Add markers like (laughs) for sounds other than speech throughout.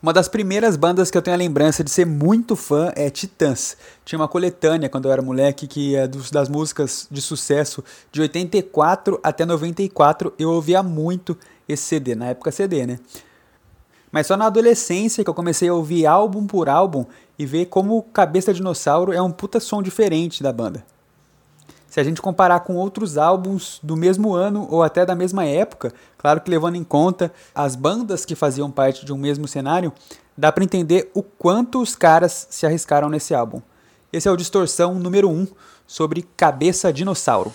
Uma das primeiras bandas que eu tenho a lembrança de ser muito fã é Titãs. Tinha uma coletânea quando eu era moleque que é das músicas de sucesso de 84 até 94 eu ouvia muito esse CD, na época CD, né? Mas só na adolescência que eu comecei a ouvir álbum por álbum e ver como Cabeça Dinossauro é um puta som diferente da banda. Se a gente comparar com outros álbuns do mesmo ano ou até da mesma época, claro que levando em conta as bandas que faziam parte de um mesmo cenário, dá para entender o quanto os caras se arriscaram nesse álbum. Esse é o Distorção número 1 sobre Cabeça Dinossauro.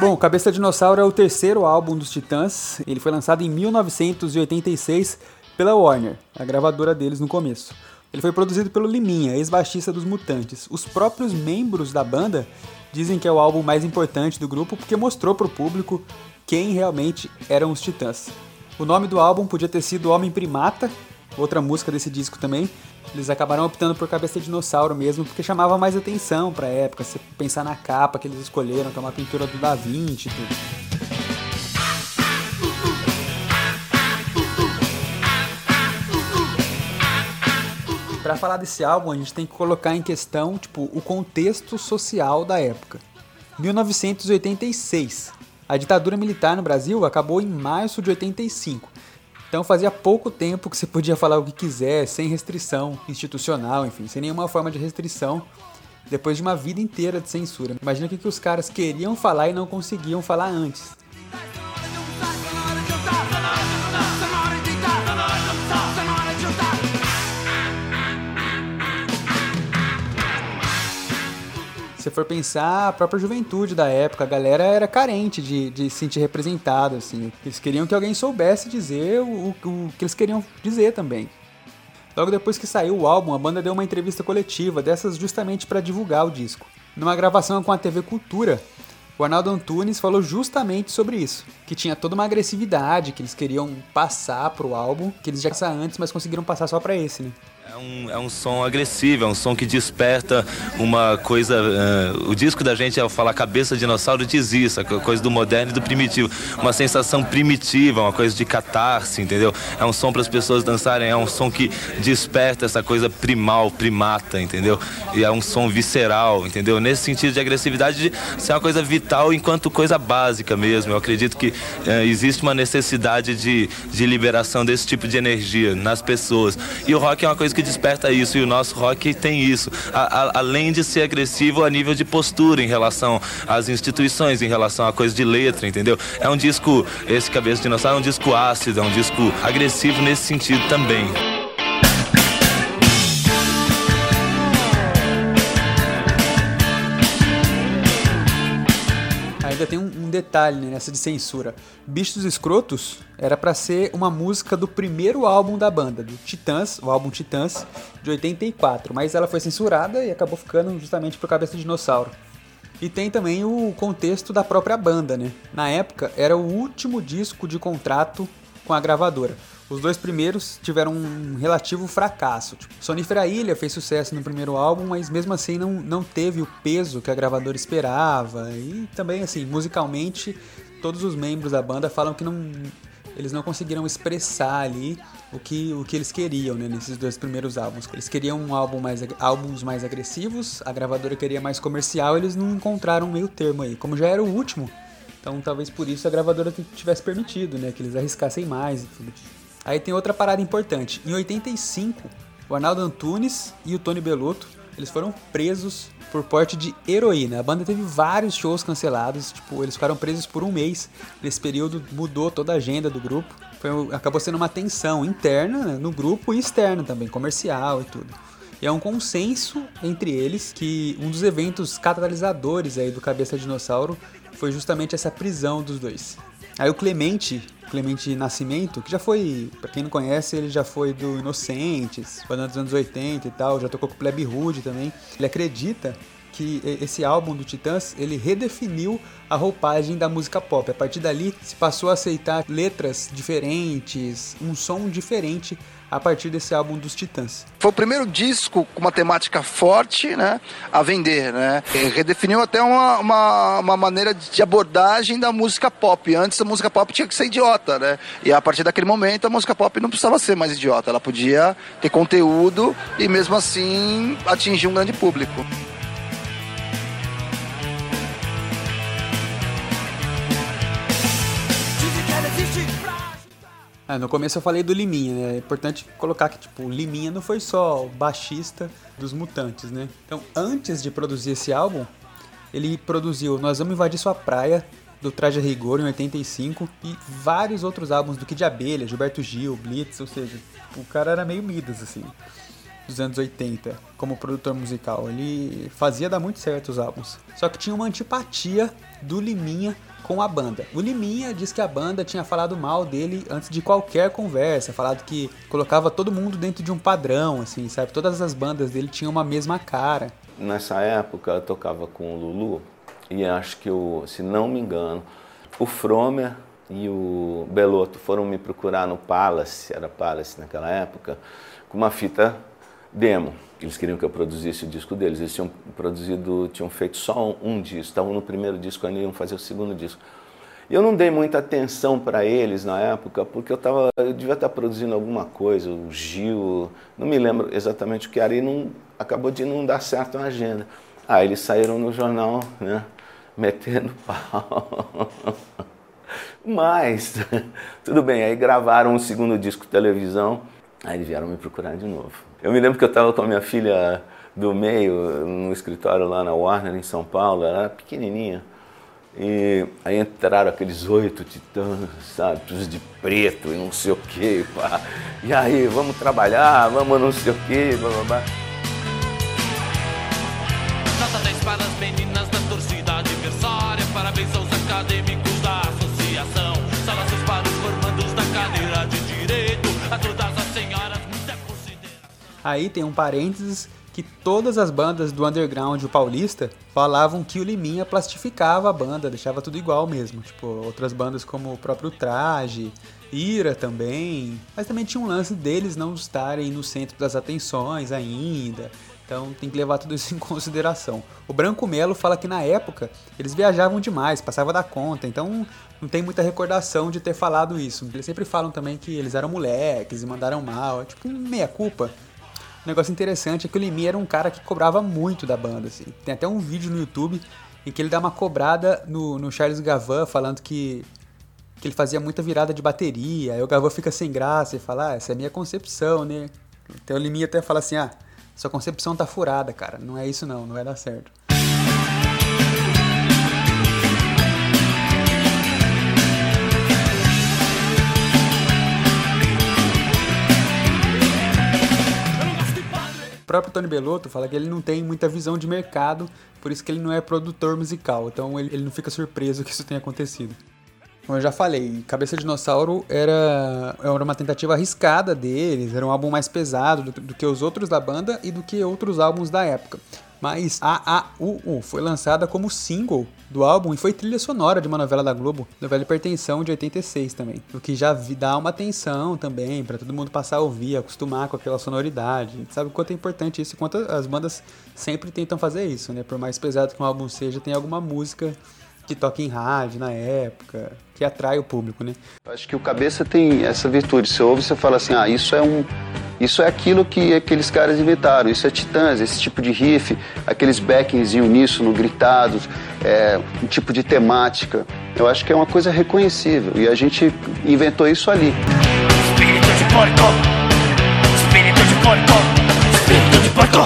Bom, Cabeça Dinossauro é o terceiro álbum dos Titãs. Ele foi lançado em 1986 pela Warner, a gravadora deles no começo. Ele foi produzido pelo Liminha, ex-baixista dos Mutantes. Os próprios membros da banda dizem que é o álbum mais importante do grupo porque mostrou para o público quem realmente eram os Titãs. O nome do álbum podia ter sido Homem Primata, outra música desse disco também, eles acabaram optando por cabeça de dinossauro mesmo, porque chamava mais atenção pra época. Se pensar na capa que eles escolheram, que é uma pintura do Da Vinci e tudo. Para falar desse álbum, a gente tem que colocar em questão, tipo, o contexto social da época. 1986. A ditadura militar no Brasil acabou em março de 85 então fazia pouco tempo que você podia falar o que quiser, sem restrição institucional, enfim, sem nenhuma forma de restrição, depois de uma vida inteira de censura. Imagina o que, que os caras queriam falar e não conseguiam falar antes. Se for pensar, a própria juventude da época, a galera era carente de, de se sentir representada, assim. Eles queriam que alguém soubesse dizer o, o que eles queriam dizer também. Logo depois que saiu o álbum, a banda deu uma entrevista coletiva, dessas justamente para divulgar o disco. Numa gravação com a TV Cultura, o Arnaldo Antunes falou justamente sobre isso, que tinha toda uma agressividade que eles queriam passar pro álbum, que eles já passaram antes, mas conseguiram passar só para esse, né? É um, é um som agressivo, é um som que desperta uma coisa. Uh, o disco da gente, ao falar cabeça de dinossauro, diz isso, a coisa do moderno e do primitivo. Uma sensação primitiva, uma coisa de catarse, entendeu? É um som para as pessoas dançarem, é um som que desperta essa coisa primal, primata, entendeu? E é um som visceral, entendeu? Nesse sentido de agressividade, de ser uma coisa vital enquanto coisa básica mesmo. Eu acredito que uh, existe uma necessidade de, de liberação desse tipo de energia nas pessoas. E o rock é uma coisa que que desperta isso e o nosso rock tem isso. A, a, além de ser agressivo a nível de postura em relação às instituições, em relação a coisa de letra, entendeu? É um disco, esse Cabeça de Dinossauro é um disco ácido, é um disco agressivo nesse sentido também. ainda tem um, um detalhe né, nessa de censura. Bichos Escrotos era para ser uma música do primeiro álbum da banda, do Titãs, o álbum Titãs, de 84, mas ela foi censurada e acabou ficando justamente por cabeça de dinossauro. E tem também o contexto da própria banda, né? Na época, era o último disco de contrato com a gravadora. Os dois primeiros tiveram um relativo fracasso. Tipo, Sonífera Ilha fez sucesso no primeiro álbum, mas mesmo assim não, não teve o peso que a gravadora esperava. E também, assim, musicalmente, todos os membros da banda falam que não, eles não conseguiram expressar ali o que, o que eles queriam né, nesses dois primeiros álbuns. Eles queriam um álbum mais, álbuns mais agressivos, a gravadora queria mais comercial, eles não encontraram meio termo aí. Como já era o último, então talvez por isso a gravadora tivesse permitido, né, que eles arriscassem mais e tudo. Aí tem outra parada importante. Em 85, o Arnaldo Antunes e o Tony Belotto, eles foram presos por porte de heroína. A banda teve vários shows cancelados, tipo, eles ficaram presos por um mês. Nesse período mudou toda a agenda do grupo. Foi, acabou sendo uma tensão interna né, no grupo e externa também, comercial e tudo. E é um consenso entre eles que um dos eventos catalisadores aí do Cabeça Dinossauro foi justamente essa prisão dos dois. Aí o Clemente, Clemente Nascimento, que já foi, para quem não conhece, ele já foi do Inocentes, foi dos anos 80 e tal, já tocou com o Plebe Rude também. Ele acredita que esse álbum do Titãs, ele redefiniu a roupagem da música pop. A partir dali, se passou a aceitar letras diferentes, um som diferente a partir desse álbum dos Titãs. Foi o primeiro disco com uma temática forte né, a vender. Né? Redefiniu até uma, uma, uma, maneira de abordagem da música pop. Antes a música pop tinha que ser idiota. Né? E a partir daquele momento a música pop não precisava ser mais idiota. Ela podia ter conteúdo e mesmo assim atingir um grande público. Ah, no começo eu falei do Liminha, né? É importante colocar que, tipo, o Liminha não foi só o baixista dos Mutantes, né? Então, antes de produzir esse álbum, ele produziu Nós Vamos Invadir Sua Praia, do Traje Rigor, em 85, e vários outros álbuns do Kid Abelha, Gilberto Gil, Blitz, ou seja, o cara era meio Midas, assim, dos anos 80, como produtor musical. Ele fazia dar muito certo os álbuns. Só que tinha uma antipatia do Liminha com a banda. O Liminha diz que a banda tinha falado mal dele antes de qualquer conversa, falado que colocava todo mundo dentro de um padrão, assim, sabe? Todas as bandas dele tinham uma mesma cara. Nessa época eu tocava com o Lulu e acho que, se não me engano, o Fromer e o Beloto foram me procurar no Palace, era Palace naquela época, com uma fita demo. Eles queriam que eu produzisse o disco deles. Eles tinham produzido, tinham feito só um, um disco. Estavam no primeiro disco, ainda iam fazer o segundo disco. E eu não dei muita atenção para eles na época, porque eu, tava, eu devia estar produzindo alguma coisa, o Gil, não me lembro exatamente o que era, e não, acabou de não dar certo a agenda. Aí eles saíram no jornal, né, (laughs) metendo pau. (laughs) Mas, (laughs) tudo bem, aí gravaram um segundo disco televisão, aí eles vieram me procurar de novo. Eu me lembro que eu estava com a minha filha do meio no escritório lá na Warner em São Paulo, ela era pequenininha. E aí entraram aqueles oito titãs, sabe, todos de preto e não sei o que, pá. E aí, vamos trabalhar, vamos não sei o que, blá blá blá. Nota 10 para as meninas da torcida adversária, parabéns aos Aí tem um parênteses que todas as bandas do underground paulista falavam que o Liminha plastificava a banda, deixava tudo igual mesmo. Tipo, outras bandas como o próprio Traje, Ira também. Mas também tinha um lance deles não estarem no centro das atenções ainda. Então tem que levar tudo isso em consideração. O Branco Melo fala que na época eles viajavam demais, passava da conta, então não tem muita recordação de ter falado isso. Eles sempre falam também que eles eram moleques e mandaram mal, é tipo meia culpa negócio interessante é que o Limir era um cara que cobrava muito da banda, assim. Tem até um vídeo no YouTube em que ele dá uma cobrada no, no Charles Gavan, falando que, que ele fazia muita virada de bateria. Aí o Gavan fica sem graça e fala, ah, essa é a minha concepção, né? Então o Limir até fala assim, ah, sua concepção tá furada, cara. Não é isso não, não vai dar certo. Próprio Tony Belotto fala que ele não tem muita visão de mercado, por isso que ele não é produtor musical. Então ele, ele não fica surpreso que isso tenha acontecido. Como eu já falei, Cabeça de Dinossauro era, era uma tentativa arriscada deles, era um álbum mais pesado do, do que os outros da banda e do que outros álbuns da época mas AAUU foi lançada como single do álbum e foi trilha sonora de uma novela da Globo, novela Hipertensão de 86 também. O que já dá uma atenção também para todo mundo passar a ouvir, acostumar com aquela sonoridade. Sabe o quanto é importante isso quanto as bandas sempre tentam fazer isso, né? Por mais pesado que um álbum seja, tem alguma música que toca em rádio na época, que atrai o público, né? Acho que o cabeça tem essa virtude. Você ouve, você fala assim, ah, isso é um isso é aquilo que aqueles caras inventaram, isso é Titãs, esse tipo de riff, aqueles backings em uníssono, gritados, é, um tipo de temática. Eu acho que é uma coisa reconhecível e a gente inventou isso ali. Espírito de porco! Espírito de porco! Espírito de porco!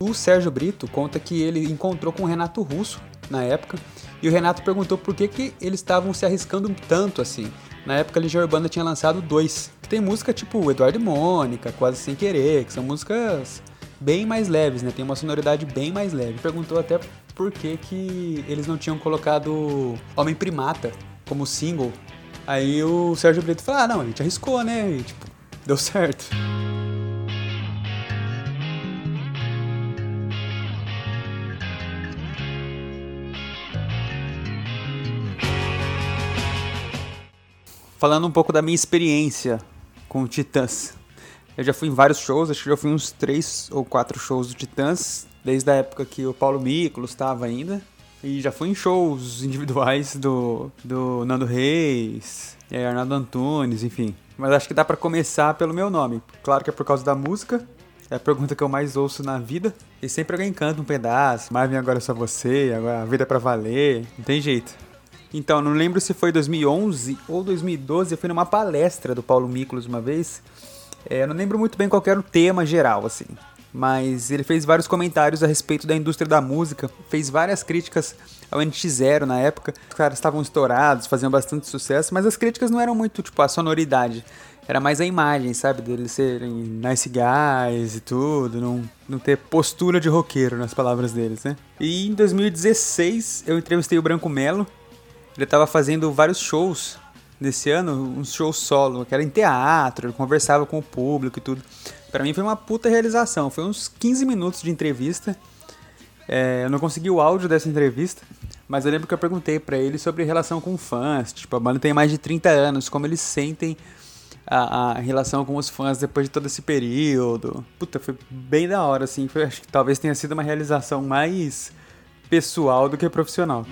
O Sérgio Brito conta que ele encontrou com o Renato Russo na época e o Renato perguntou por que, que eles estavam se arriscando tanto assim. Na época, a Legião Urbana tinha lançado dois. Que tem música tipo Eduardo e Mônica, Quase Sem Querer, que são músicas bem mais leves, né? Tem uma sonoridade bem mais leve. Perguntou até por que, que eles não tinham colocado Homem Primata como single. Aí o Sérgio Brito falou: ah, não, a gente arriscou, né? E, tipo, deu certo. falando um pouco da minha experiência com o Titãs. Eu já fui em vários shows, acho que já fui uns três ou quatro shows do Titãs, desde a época que o Paulo Miklos estava ainda. E já fui em shows (laughs) individuais do, do Nando Reis, é, Arnaldo Antunes, enfim. Mas acho que dá para começar pelo meu nome. Claro que é por causa da música, é a pergunta que eu mais ouço na vida. E sempre alguém canta um pedaço. Marvin, agora é só você. Agora a vida é pra valer. Não tem jeito. Então, não lembro se foi 2011 ou 2012. Eu fui numa palestra do Paulo Miklos uma vez. É, eu não lembro muito bem qual era o tema geral, assim. Mas ele fez vários comentários a respeito da indústria da música. Fez várias críticas ao NX0 na época. Os caras estavam estourados, faziam bastante sucesso. Mas as críticas não eram muito, tipo, a sonoridade era mais a imagem, sabe? Deles serem nice guys e tudo, não, não ter postura de roqueiro nas palavras deles, né? E em 2016 eu entrevistei o Branco Melo. Ele estava fazendo vários shows nesse ano, uns shows solo, que era em teatro, ele conversava com o público e tudo. Para mim foi uma puta realização. Foi uns 15 minutos de entrevista. É, eu não consegui o áudio dessa entrevista, mas eu lembro que eu perguntei para ele sobre relação com fãs. Tipo, a banda tem mais de 30 anos, como eles sentem a, a, relação com os fãs depois de todo esse período. Puta, foi bem da hora, assim. Foi, acho que talvez tenha sido uma realização mais pessoal do que profissional.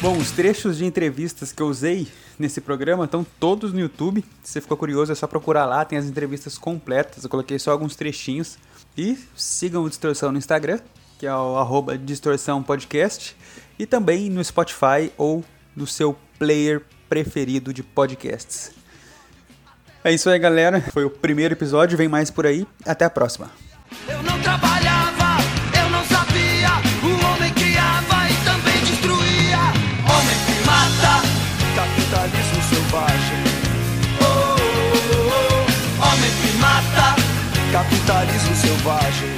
Bom, os trechos de entrevistas que eu usei nesse programa estão todos no YouTube. Se você ficou curioso, é só procurar lá, tem as entrevistas completas. Eu coloquei só alguns trechinhos. E sigam o Distorção no Instagram, que é o Distorção Podcast. E também no Spotify ou no seu player preferido de podcasts. É isso aí, galera. Foi o primeiro episódio, vem mais por aí. Até a próxima. Eu não trabalhava, eu não sabia, o homem criava e também destruía. Homem que mata, capitalismo selvagem. Oh, oh, oh, oh. Homem que mata, capitalismo selvagem.